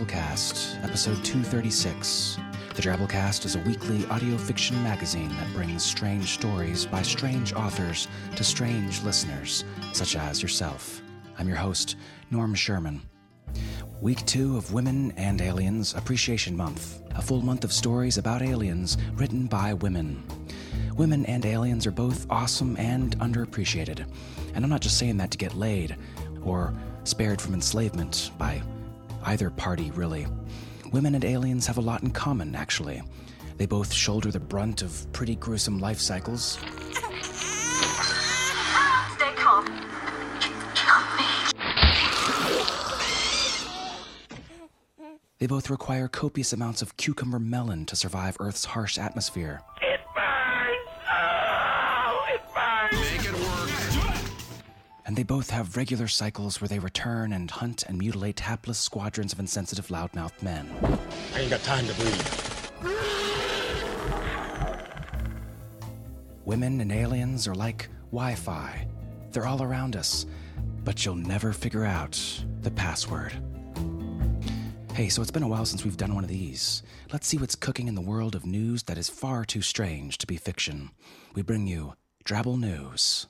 Drabblecast, episode 236. The Drabblecast is a weekly audio fiction magazine that brings strange stories by strange authors to strange listeners, such as yourself. I'm your host, Norm Sherman. Week two of Women and Aliens Appreciation Month, a full month of stories about aliens written by women. Women and aliens are both awesome and underappreciated. And I'm not just saying that to get laid or spared from enslavement by either party, really. Women and aliens have a lot in common, actually. They both shoulder the brunt of pretty gruesome life cycles. Stay calm. They both require copious amounts of cucumber melon to survive Earth's harsh atmosphere. And they both have regular cycles where they return and hunt and mutilate hapless squadrons of insensitive loudmouthed men. I ain't got time to breathe. Women and aliens are like Wi Fi. They're all around us, but you'll never figure out the password. Hey, so it's been a while since we've done one of these. Let's see what's cooking in the world of news that is far too strange to be fiction. We bring you Drabble News.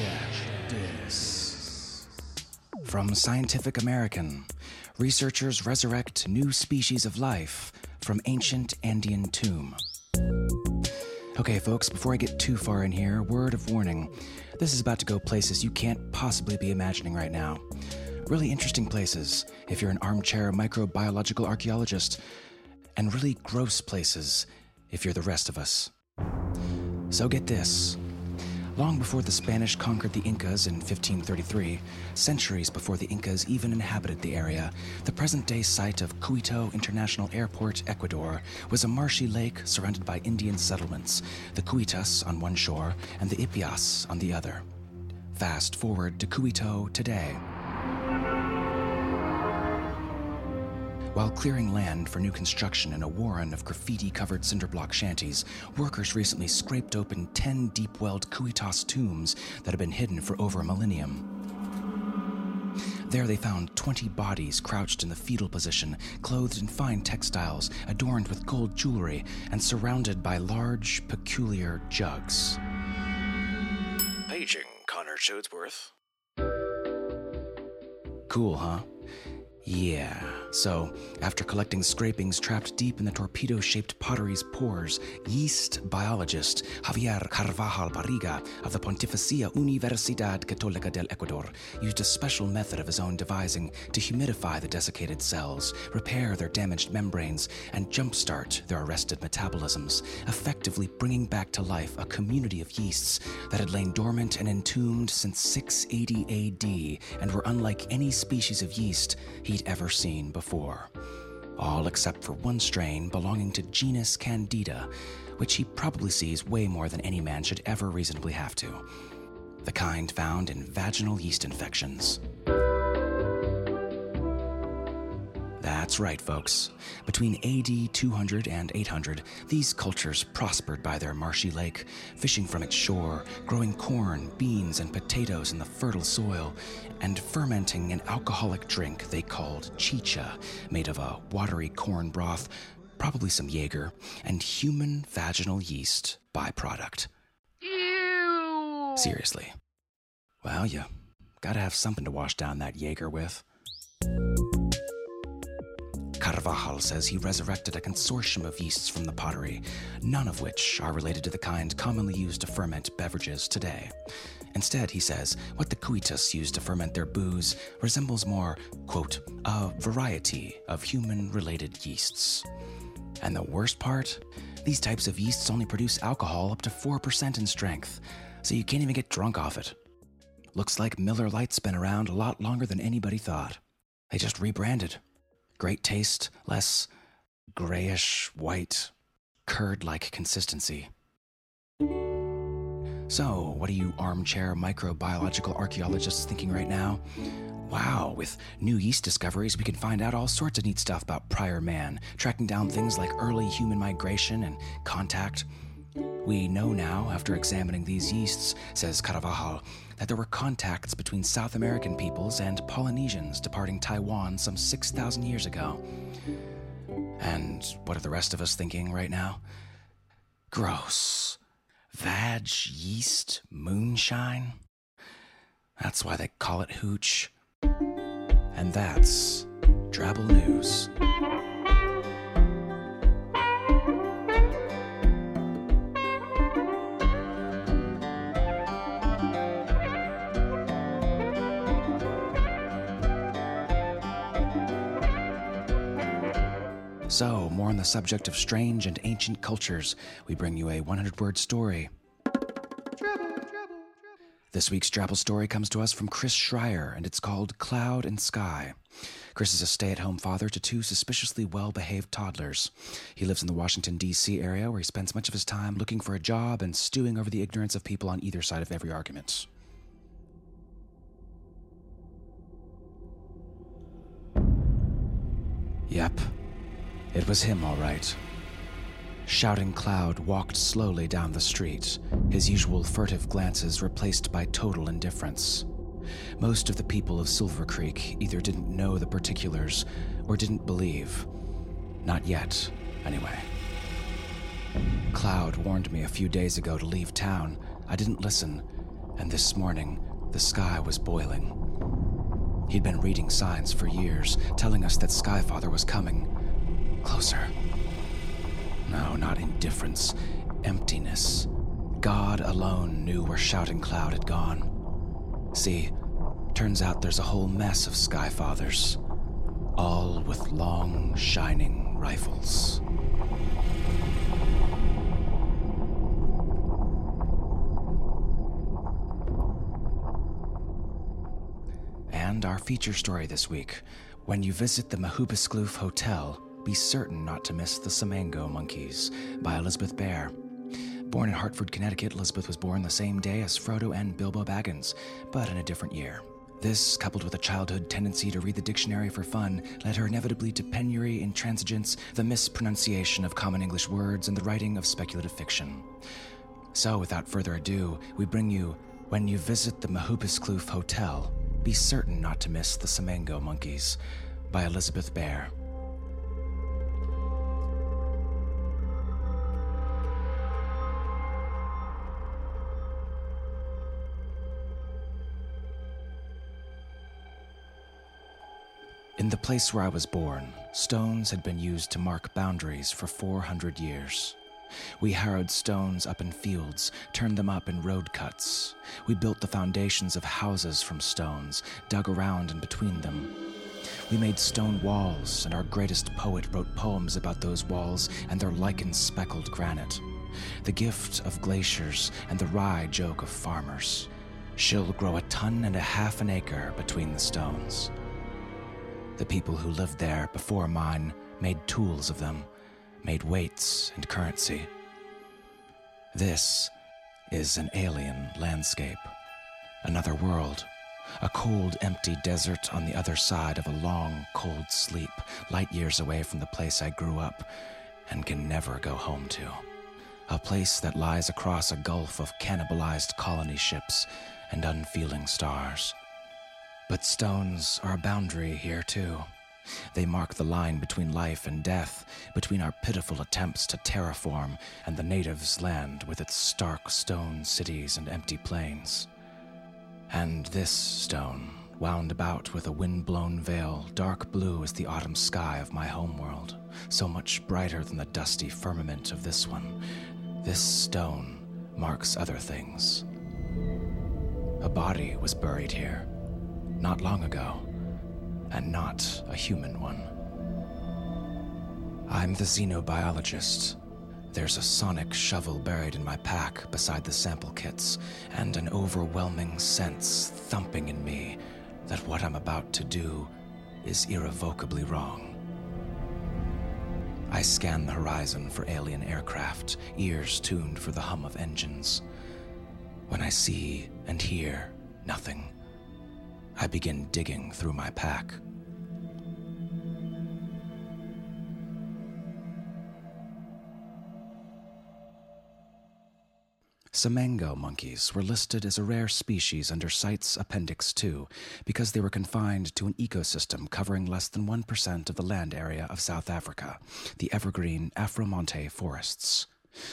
Check this. From Scientific American, researchers resurrect new species of life from ancient Andean tomb. Okay, folks, before I get too far in here, word of warning. This is about to go places you can't possibly be imagining right now. Really interesting places if you're an armchair microbiological archaeologist, and really gross places if you're the rest of us. So get this. Long before the Spanish conquered the Incas in 1533, centuries before the Incas even inhabited the area, the present day site of Quito International Airport, Ecuador, was a marshy lake surrounded by Indian settlements, the Cuitas on one shore and the Ipias on the other. Fast forward to Quito today. While clearing land for new construction in a warren of graffiti covered cinderblock shanties, workers recently scraped open 10 deep welled Cuitas tombs that had been hidden for over a millennium. There they found 20 bodies crouched in the fetal position, clothed in fine textiles, adorned with gold jewelry, and surrounded by large, peculiar jugs. Paging Connor Shadesworth. Cool, huh? Yeah. So, after collecting scrapings trapped deep in the torpedo shaped pottery's pores, yeast biologist Javier Carvajal Barriga of the Pontificia Universidad Católica del Ecuador used a special method of his own devising to humidify the desiccated cells, repair their damaged membranes, and jumpstart their arrested metabolisms, effectively bringing back to life a community of yeasts that had lain dormant and entombed since 680 AD and were unlike any species of yeast he'd ever seen before. All except for one strain belonging to genus Candida, which he probably sees way more than any man should ever reasonably have to. The kind found in vaginal yeast infections. That's right, folks. Between AD 200 and 800, these cultures prospered by their marshy lake, fishing from its shore, growing corn, beans, and potatoes in the fertile soil, and fermenting an alcoholic drink they called chicha, made of a watery corn broth, probably some Jaeger, and human vaginal yeast byproduct. Seriously. Well, you gotta have something to wash down that Jaeger with. Carvajal says he resurrected a consortium of yeasts from the pottery, none of which are related to the kind commonly used to ferment beverages today. Instead, he says, what the Cuitas use to ferment their booze resembles more, quote, a variety of human related yeasts. And the worst part? These types of yeasts only produce alcohol up to 4% in strength, so you can't even get drunk off it. Looks like Miller Lite's been around a lot longer than anybody thought. They just rebranded. Great taste, less grayish, white, curd like consistency. So, what are you armchair microbiological archaeologists thinking right now? Wow, with new yeast discoveries, we can find out all sorts of neat stuff about prior man, tracking down things like early human migration and contact. We know now, after examining these yeasts, says Carvajal, that there were contacts between South American peoples and Polynesians departing Taiwan some 6,000 years ago. And what are the rest of us thinking right now? Gross. Vag yeast moonshine? That's why they call it hooch. And that's Drabble News. So, more on the subject of strange and ancient cultures, we bring you a 100 word story. This week's Drabble story comes to us from Chris Schreier, and it's called Cloud and Sky. Chris is a stay at home father to two suspiciously well behaved toddlers. He lives in the Washington, D.C. area where he spends much of his time looking for a job and stewing over the ignorance of people on either side of every argument. Yep, it was him, all right. Shouting Cloud walked slowly down the street, his usual furtive glances replaced by total indifference. Most of the people of Silver Creek either didn't know the particulars or didn't believe. Not yet, anyway. Cloud warned me a few days ago to leave town. I didn't listen, and this morning, the sky was boiling. He'd been reading signs for years, telling us that Skyfather was coming. Closer. No, not indifference, emptiness. God alone knew where Shouting Cloud had gone. See, turns out there's a whole mess of Skyfathers, all with long, shining rifles. And our feature story this week when you visit the Magoebaskloof Hotel, be certain not to miss The Samango Monkeys by Elizabeth Bear. Born in Hartford, Connecticut, Elizabeth was born the same day as Frodo and Bilbo Baggins, but in a different year. This, coupled with a childhood tendency to read the dictionary for fun, led her inevitably to penury, intransigence, the mispronunciation of common English words, and the writing of speculative fiction. So, without further ado, we bring you When You Visit the Magoebaskloof Hotel, Be Certain Not to Miss the Samango Monkeys by Elizabeth Bear. In the place where I was born, stones had been used to mark boundaries for 400 years. We harrowed stones up in fields, turned them up in road cuts. We built the foundations of houses from stones, dug around and between them. We made stone walls, and our greatest poet wrote poems about those walls and their lichen speckled granite. The gift of glaciers and the wry joke of farmers. She'll grow a ton and a half an acre between the stones. The people who lived there before mine made tools of them, made weights and currency. This is an alien landscape, another world, a cold, empty desert on the other side of a long, cold sleep, light years away from the place I grew up and can never go home to. A place that lies across a gulf of cannibalized colony ships and unfeeling stars. But stones are a boundary here, too. They mark the line between life and death, between our pitiful attempts to terraform and the natives' land with its stark stone cities and empty plains. And this stone, wound about with a wind-blown veil, dark blue as the autumn sky of my homeworld, so much brighter than the dusty firmament of this one. This stone marks other things. A body was buried here, not long ago, and not a human one. I'm the xenobiologist, There's a sonic shovel buried in my pack beside the sample kits, and an overwhelming sense thumping in me that what I'm about to do is irrevocably wrong. I scan the horizon for alien aircraft, ears tuned for the hum of engines. When I see and hear nothing, I begin digging through my pack. Samango monkeys were listed as a rare species under CITES Appendix 2 because they were confined to an ecosystem covering less than 1% of the land area of South Africa, the evergreen Afromontane forests.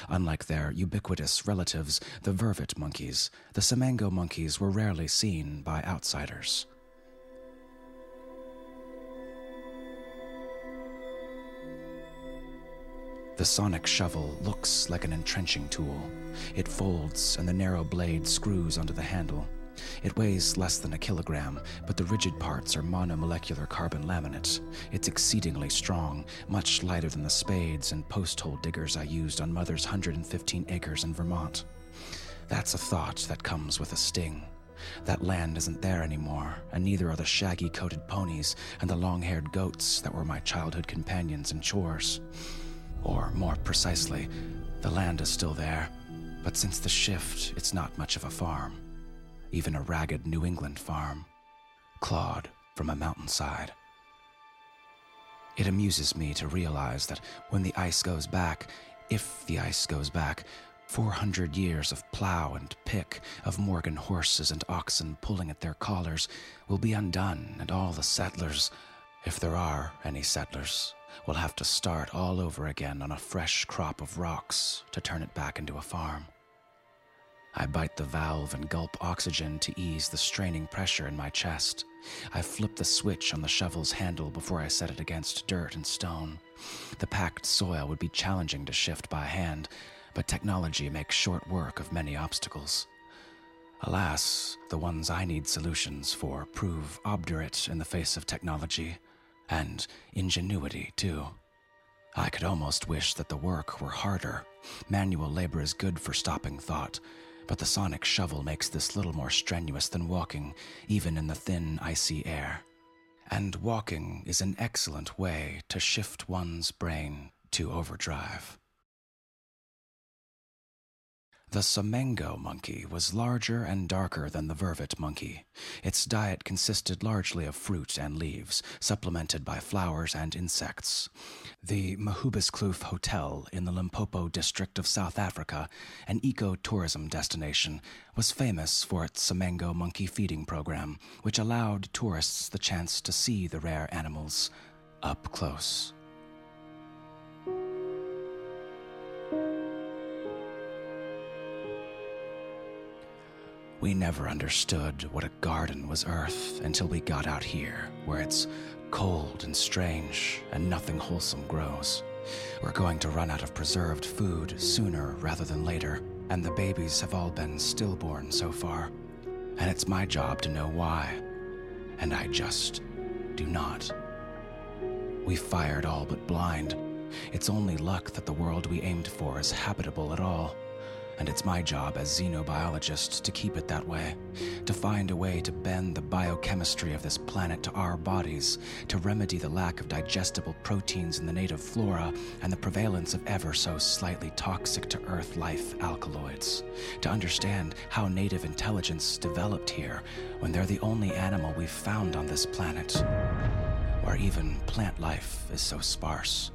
Unlike their ubiquitous relatives, the vervet monkeys, the samango monkeys were rarely seen by outsiders. The sonic shovel looks like an entrenching tool. It folds, and the narrow blade screws onto the handle. It weighs less than a kilogram, but the rigid parts are monomolecular carbon laminate. It's exceedingly strong, much lighter than the spades and post hole diggers I used on Mother's 115 acres in Vermont. That's a thought that comes with a sting. That land isn't there anymore, and neither are the shaggy coated ponies and the long haired goats that were my childhood companions in chores. Or, more precisely, the land is still there, but since the shift, it's not much of a farm. Even a ragged New England farm, clawed from a mountainside. It amuses me to realize that when the ice goes back, if the ice goes back, 400 years of plow and pick, of Morgan horses and oxen pulling at their collars, will be undone, and all the settlers, if there are any settlers, will have to start all over again on a fresh crop of rocks to turn it back into a farm. I bite the valve and gulp oxygen to ease the straining pressure in my chest. I flip the switch on the shovel's handle before I set it against dirt and stone. The packed soil would be challenging to shift by hand, but technology makes short work of many obstacles. Alas, the ones I need solutions for prove obdurate in the face of technology and ingenuity, too. I could almost wish that the work were harder. Manual labor is good for stopping thought, but the sonic shovel makes this little more strenuous than walking, even in the thin, icy air. And walking is an excellent way to shift one's brain to overdrive. The Samango monkey was larger and darker than the vervet monkey. Its diet consisted largely of fruit and leaves, supplemented by flowers and insects. The Magoebaskloof Hotel in the Limpopo district of South Africa, an eco-tourism destination, was famous for its Samango monkey feeding program, which allowed tourists the chance to see the rare animals up close. We never understood what a garden was Earth until we got out here, where it's cold and strange and nothing wholesome grows. We're going to run out of preserved food sooner rather than later, and the babies have all been stillborn so far. And it's my job to know why. And I just do not. We fired all but blind. It's only luck that the world we aimed for is habitable at all and it's my job as xenobiologist to keep it that way, to find a way to bend the biochemistry of this planet to our bodies, to remedy the lack of digestible proteins in the native flora and the prevalence of ever so slightly toxic to Earth life alkaloids, to understand how native intelligence developed here when they're the only animal we've found on this planet, where even plant life is so sparse.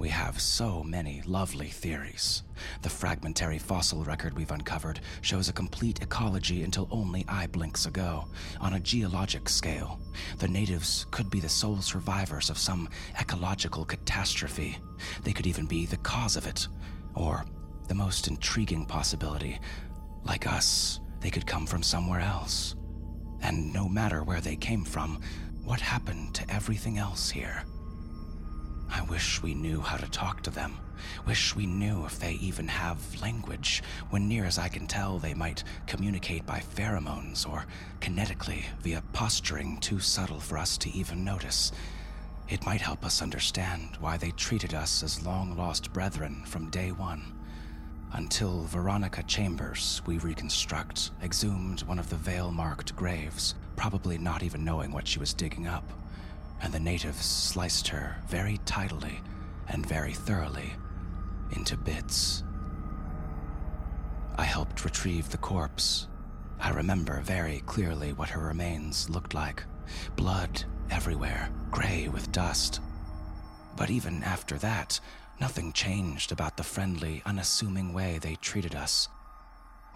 We have so many lovely theories. The fragmentary fossil record we've uncovered shows a complete ecology until only eye blinks ago. On a geologic scale, the natives could be the sole survivors of some ecological catastrophe. They could even be the cause of it. Or, the most intriguing possibility, like us, they could come from somewhere else. And no matter where they came from, what happened to everything else here? I wish we knew how to talk to them. Wish we knew if they even have language, when near as I can tell, they might communicate by pheromones or kinetically via posturing too subtle for us to even notice. It might help us understand why they treated us as long lost brethren from day one. Until Veronica Chambers, we reconstruct, exhumed one of the veil marked graves, probably not even knowing what she was digging up, and the natives sliced her very tidily and very thoroughly into bits. I helped retrieve the corpse. I remember very clearly what her remains looked like blood everywhere, gray with dust. But even after that, nothing changed about the friendly, unassuming way they treated us.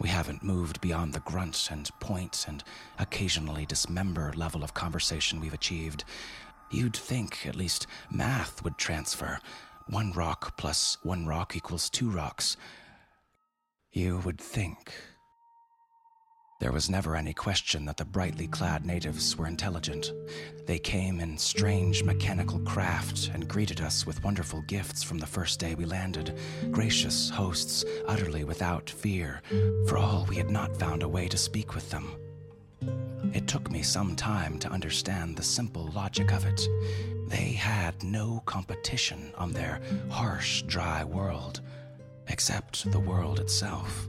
We haven't moved beyond the grunt and point and occasionally dismember level of conversation we've achieved. You'd think at least math would transfer. One rock plus one rock equals two rocks. You would think. There was never any question that the brightly clad natives were intelligent. They came in strange mechanical craft and greeted us with wonderful gifts from the first day we landed, gracious hosts, utterly without fear, for all we had not found a way to speak with them. It took me some time to understand the simple logic of it. They had no competition on their harsh, dry world, except the world itself.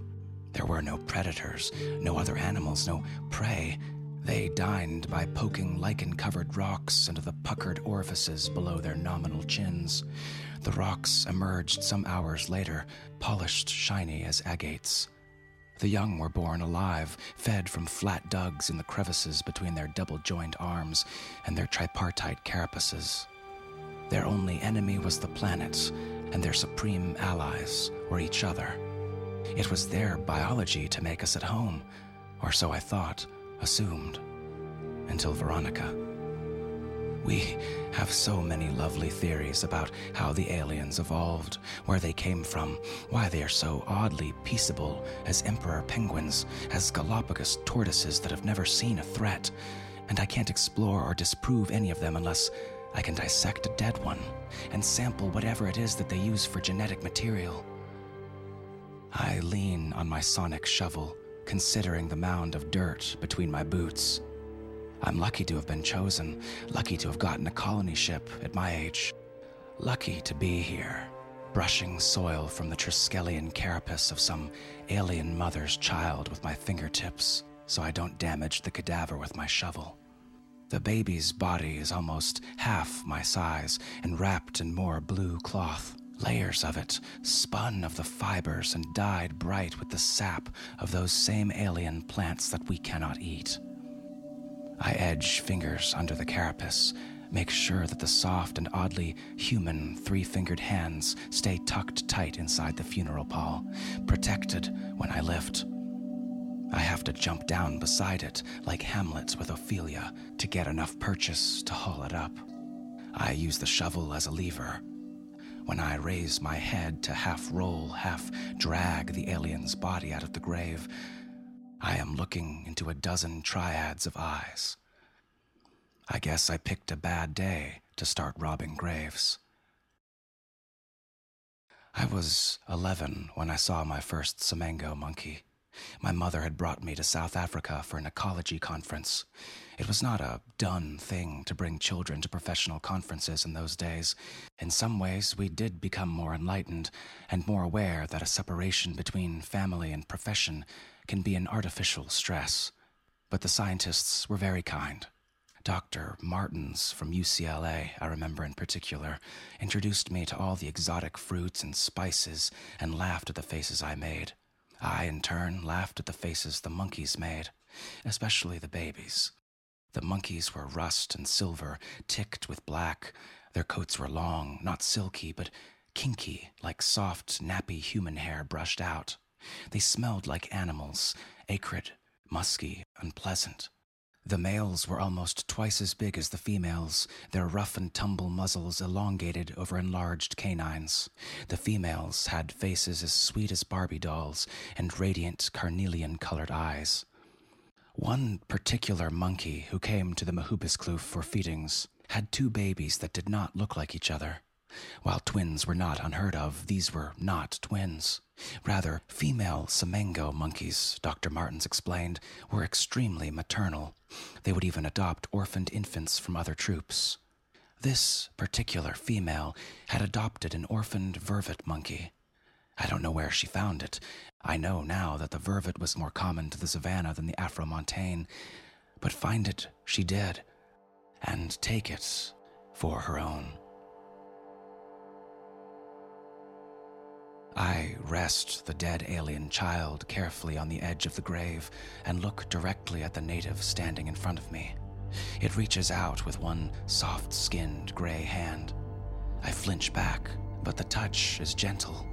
There were no predators, no other animals, no prey. They dined by poking lichen covered rocks into the puckered orifices below their nominal chins. The rocks emerged some hours later, polished shiny as agates. The young were born alive, fed from flat dugs in the crevices between their double joined arms and their tripartite carapaces. Their only enemy was the planets, and their supreme allies were each other. It was their biology to make us at home, or so I thought, assumed, until Veronica. We have so many lovely theories about how the aliens evolved, where they came from, why they are so oddly peaceable as emperor penguins, as Galapagos tortoises that have never seen a threat, and I can't explore or disprove any of them unless I can dissect a dead one and sample whatever it is that they use for genetic material. I lean on my sonic shovel, considering the mound of dirt between my boots. I'm lucky to have been chosen, lucky to have gotten a colony ship at my age. Lucky to be here, brushing soil from the Triskelion carapace of some alien mother's child with my fingertips so I don't damage the cadaver with my shovel. The baby's body is almost half my size and wrapped in more blue cloth. Layers of it, spun of the fibers and dyed bright with the sap of those same alien plants that we cannot eat. I edge fingers under the carapace, make sure that the soft and oddly human three fingered hands stay tucked tight inside the funeral pall, protected when I lift. I have to jump down beside it, like Hamlet's with Ophelia, to get enough purchase to haul it up. I use the shovel as a lever, when I raise my head to half roll, half drag the alien's body out of the grave, I am looking into a dozen triads of eyes. I guess I picked a bad day to start robbing graves. I was 11 when I saw my first Samango monkey. My mother had brought me to South Africa for an ecology conference. It was not a done thing to bring children to professional conferences in those days. In some ways, we did become more enlightened and more aware that a separation between family and profession can be an artificial stress. But the scientists were very kind. Dr. Martins from UCLA, I remember in particular, introduced me to all the exotic fruits and spices and laughed at the faces I made. I, in turn, laughed at the faces the monkeys made, especially the babies. The monkeys were rust and silver, ticked with black. Their coats were long, not silky, but kinky, like soft, nappy human hair brushed out. They smelled like animals, acrid, musky, unpleasant. The males were almost twice as big as the females, their rough and tumble muzzles elongated over enlarged canines. The females had faces as sweet as Barbie dolls and radiant carnelian colored eyes. One particular monkey who came to the Magoebaskloof for feedings had two babies that did not look like each other. While twins were not unheard of, these were not twins. Rather, female Samango monkeys, Dr. Martins explained, were extremely maternal. They would even adopt orphaned infants from other troops. This particular female had adopted an orphaned vervet monkey. I don't know where she found it. I know now that the vervet was more common to the savannah than the Afro-Montane, but find it she did, and take it for her own. I rest the dead alien child carefully on the edge of the grave and look directly at the native standing in front of me. It reaches out with one soft skinned gray hand. I flinch back, but the touch is gentle.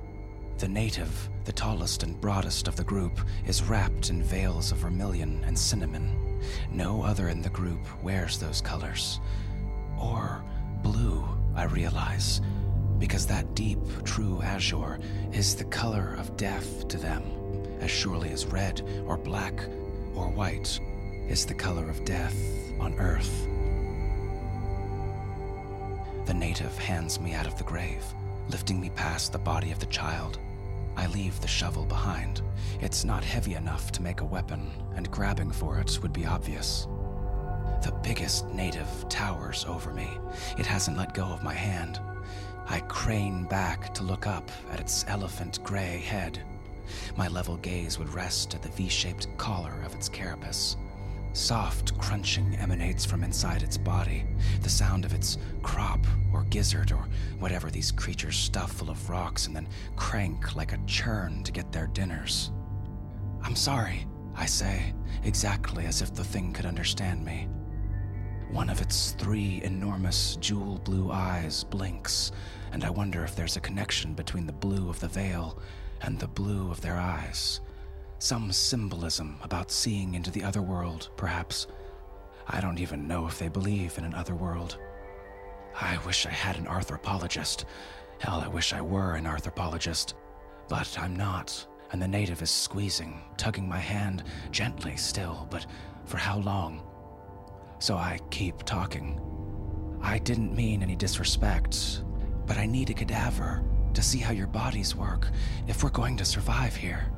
The native, the tallest and broadest of the group, is wrapped in veils of vermilion and cinnamon. No other in the group wears those colors. Or blue, I realize, because that deep, true azure is the color of death to them, as surely as red or black or white is the color of death on earth. The native hands me out of the grave, lifting me past the body of the child. I leave the shovel behind. It's not heavy enough to make a weapon, and grabbing for it would be obvious. The biggest native towers over me. It hasn't let go of my hand. I crane back to look up at its elephant gray head. My level gaze would rest at the V shaped collar of its carapace. Soft crunching emanates from inside its body, the sound of its crop or gizzard or whatever these creatures stuff full of rocks and then crank like a churn to get their dinners. I'm sorry, I say, exactly as if the thing could understand me. One of its three enormous jewel blue eyes blinks, and I wonder if there's a connection between the blue of the veil and the blue of their eyes. Some symbolism about seeing into the other world, perhaps. I don't even know if they believe in an other world. I wish I had an anthropologist. Hell, I wish I were an anthropologist. But I'm not, and the native is squeezing, tugging my hand, gently still, but for how long? so I keep talking. I didn't mean any disrespect, but I need a cadaver to see how your bodies work if we're going to survive here.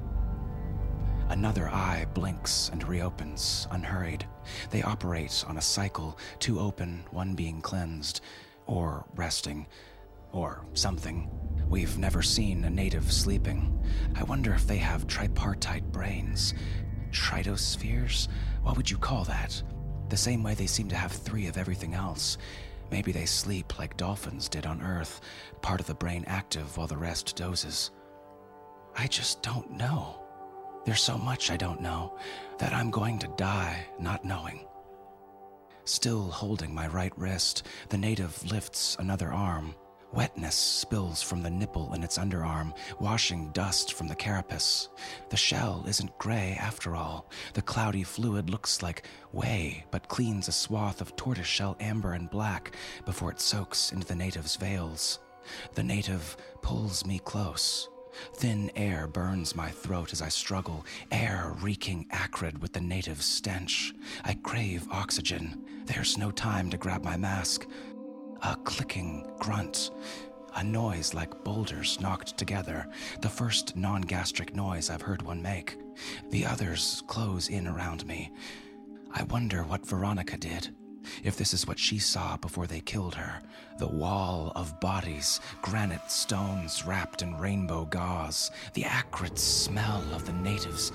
Another eye blinks and reopens, unhurried. They operate on a cycle, two open, one being cleansed, or resting, or something. We've never seen a native sleeping. I wonder if they have tripartite brains. Tritospheres? What would you call that? The same way they seem to have three of everything else. Maybe they sleep like dolphins did on Earth, part of the brain active while the rest dozes. I just don't know. There's so much I don't know that I'm going to die not knowing. Still holding my right wrist, the native lifts another arm. Wetness spills from the nipple in its underarm, washing dust from the carapace. The shell isn't gray after all. The cloudy fluid looks like whey, but cleans a swath of tortoiseshell amber and black before it soaks into the native's veils. The native pulls me close. Thin air burns my throat as I struggle, air reeking acrid with the native stench. I crave oxygen. There's no time to grab my mask. A clicking grunt. A noise like boulders knocked together, the first non gastric noise I've heard one make. The others close in around me. I wonder what Veronica did. If this is what she saw before they killed her the wall of bodies, granite stones wrapped in rainbow gauze, the acrid smell of the natives'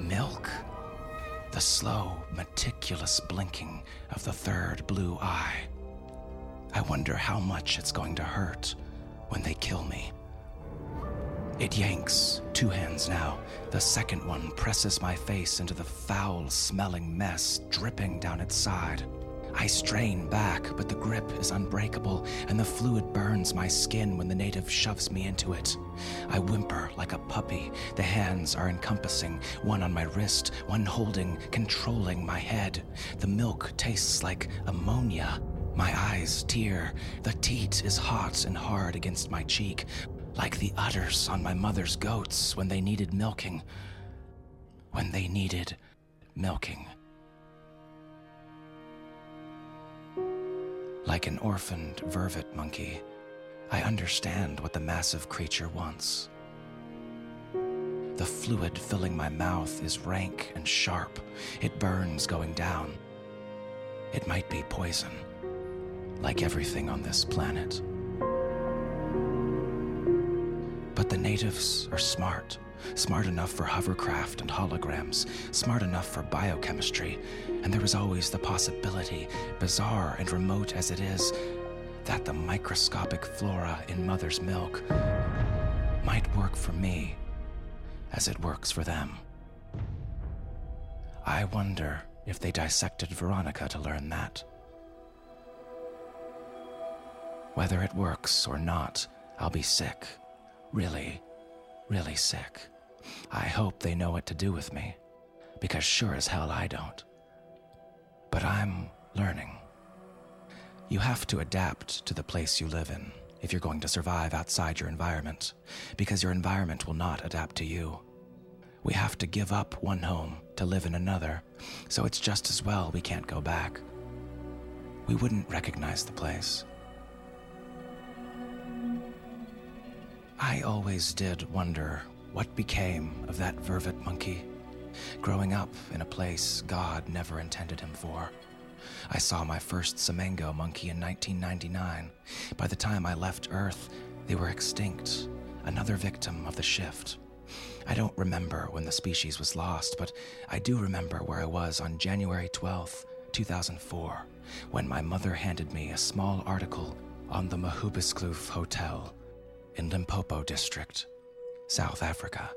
milk, the slow, meticulous blinking of the third blue eye. I wonder how much it's going to hurt when they kill me. It yanks, two hands now. The second one presses my face into the foul smelling mess dripping down its side. I strain back, but the grip is unbreakable, and the fluid burns my skin when the native shoves me into it. I whimper like a puppy. The hands are encompassing, one on my wrist, one holding, controlling my head. The milk tastes like ammonia. My eyes tear. The teat is hot and hard against my cheek, like the udders on my mother's goats when they needed milking. When they needed milking. Like an orphaned vervet monkey, I understand what the massive creature wants. The fluid filling my mouth is rank and sharp. It burns going down. It might be poison. like everything on this planet. But the natives are smart. Smart enough for hovercraft and holograms, smart enough for biochemistry, and there is always the possibility, bizarre and remote as it is, that the microscopic flora in mother's milk might work for me as it works for them. I wonder if they dissected Veronica to learn that. Whether it works or not, I'll be sick. Really, really sick. I hope they know what to do with me, because sure as hell I don't. But I'm learning. You have to adapt to the place you live in if you're going to survive outside your environment, because your environment will not adapt to you. We have to give up one home to live in another, so it's just as well we can't go back. We wouldn't recognize the place. I always did wonder what became of that vervet monkey, growing up in a place God never intended him for. I saw my first Samango monkey in 1999. By the time I left Earth, they were extinct, another victim of the shift. I don't remember when the species was lost, but I do remember where I was on January 12th, 2004, when my mother handed me a small article on the Magoebaskloof Hotel in Limpopo District, South Africa.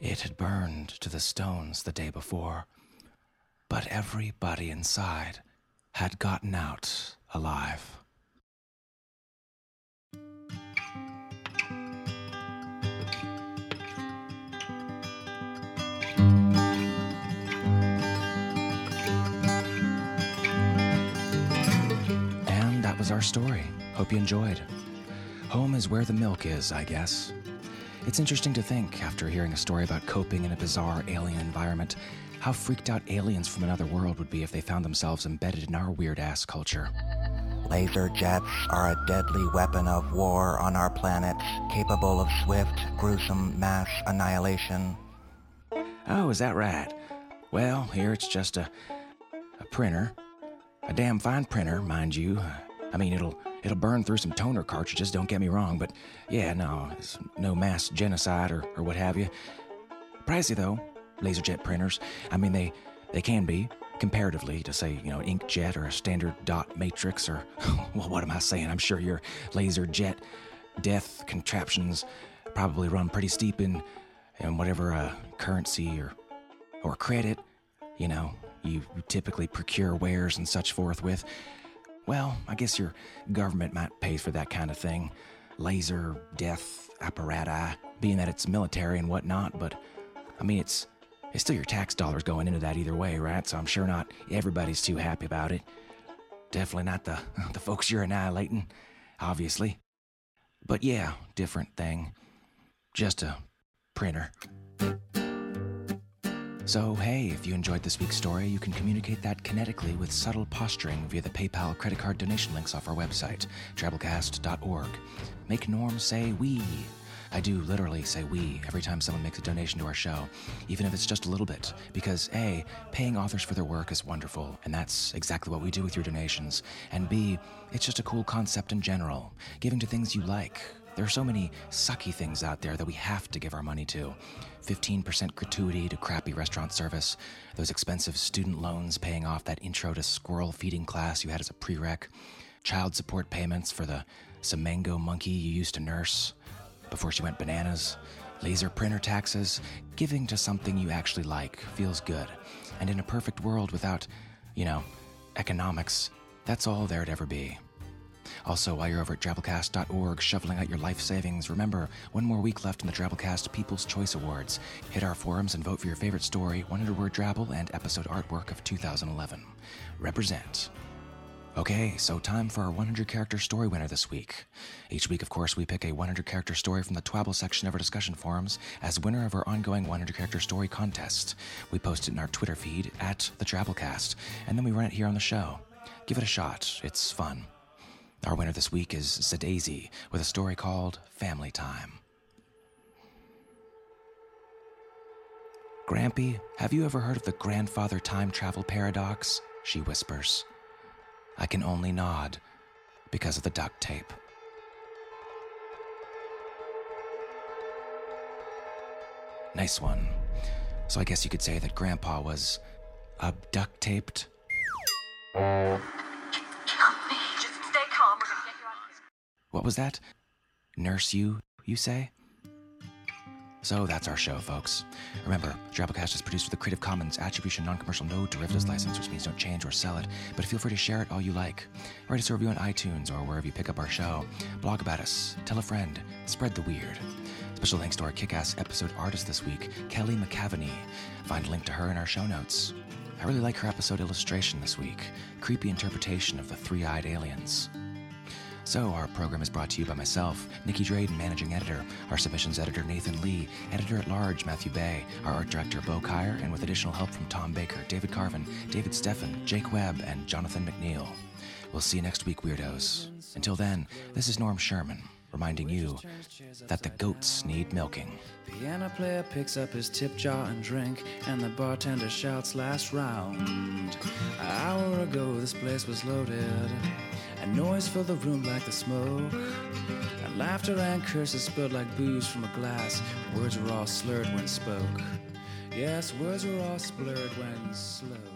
It had burned to the stones the day before, but everybody inside had gotten out alive. And that was our story. Hope you enjoyed. Home is where the milk is, I guess. It's interesting to think, after hearing a story about coping in a bizarre alien environment, how freaked out aliens from another world would be if they found themselves embedded in our weird ass culture. Laser jets are a deadly weapon of war on our planet, capable of swift, gruesome mass annihilation. Oh, is that right? Well, here it's just a a printer. A damn fine printer, mind you. I mean, it'll it'll burn through some toner cartridges, don't get me wrong, but yeah, no, it's no mass genocide or, or what have you. Pricey though, laserjet printers. I mean, they they can be comparatively to say, you know, inkjet or a standard dot matrix or well, what am I saying? I'm sure your laser jet death contraptions probably run pretty steep in in whatever uh, currency or or credit, you know, you typically procure wares and such forth with. Well, I guess your government might pay for that kind of thing. Laser death apparati, being that it's military and whatnot, but I mean, it's it's still your tax dollars going into that either way, right? So I'm sure not everybody's too happy about it. Definitely not the the folks you're annihilating, obviously. But yeah, different thing. Just a printer. So, hey, if you enjoyed this week's story, you can communicate that kinetically with subtle posturing via the PayPal credit card donation links off our website, drabblecast.org. Make Norm say we. I do literally say we every time someone makes a donation to our show, even if it's just a little bit, because A, paying authors for their work is wonderful, and that's exactly what we do with your donations, and B, it's just a cool concept in general, giving to things you like. There are so many sucky things out there that we have to give our money to. 15% gratuity to crappy restaurant service, those expensive student loans paying off that intro to squirrel feeding class you had as a prereq, child support payments for the Samango monkey you used to nurse before she went bananas, laser printer taxes, giving to something you actually like feels good. And in a perfect world without, you know, economics, that's all there'd ever be. Also, while you're over at Drabblecast.org shoveling out your life savings, remember, one more week left in the Drabblecast People's Choice Awards. Hit our forums and vote for your favorite story, 100 word Drabble, and episode artwork of 2011. Represent. Okay, so time for our 100 character story winner this week. Each week, of course, we pick a 100 character story from the Twabble section of our discussion forums as winner of our ongoing 100 character story contest. We post it in our Twitter feed at the Drabblecast, and then we run it here on the show. Give it a shot, it's fun. Our winner this week is Zadaisy with a story called Family Time. Grampy, have you ever heard of the grandfather time travel paradox? She whispers. I can only nod because of the duct tape. Nice one. So I guess you could say that Grandpa was abduct taped. What was that? Nurse you, you say? So that's our show, folks. Remember, Drabblecast is produced with a Creative Commons Attribution Non-Commercial No Derivatives license, which means don't change or sell it, but feel free to share it all you like. Write us a review on iTunes or wherever you pick up our show. Blog about us, tell a friend, spread the weird. Special thanks to our kick-ass episode artist this week, Kelly McCavaney. Find a link to her in our show notes. I really like her episode illustration this week. Creepy interpretation of the three-eyed aliens. So, our program is brought to you by myself, Nicky Drayden, managing editor, our submissions editor, Nathan Lee, editor at large, Matthew Bay, our art director, Bo Kyer, and with additional help from Tom Baker, David Carvin, David Steffen, Jake Webb, and Jonathan McNeil. We'll see you next week, weirdos. Until then, this is Norm Sherman, reminding you that the goats need milking. Piano player picks up his tip jar and drink, and the bartender shouts last round. An hour ago, this place was loaded, and noise filled the room like the smoke. And laughter and curses spilled like booze from a glass. Words were all slurred when spoke. Yes, words were all slurred when spoke.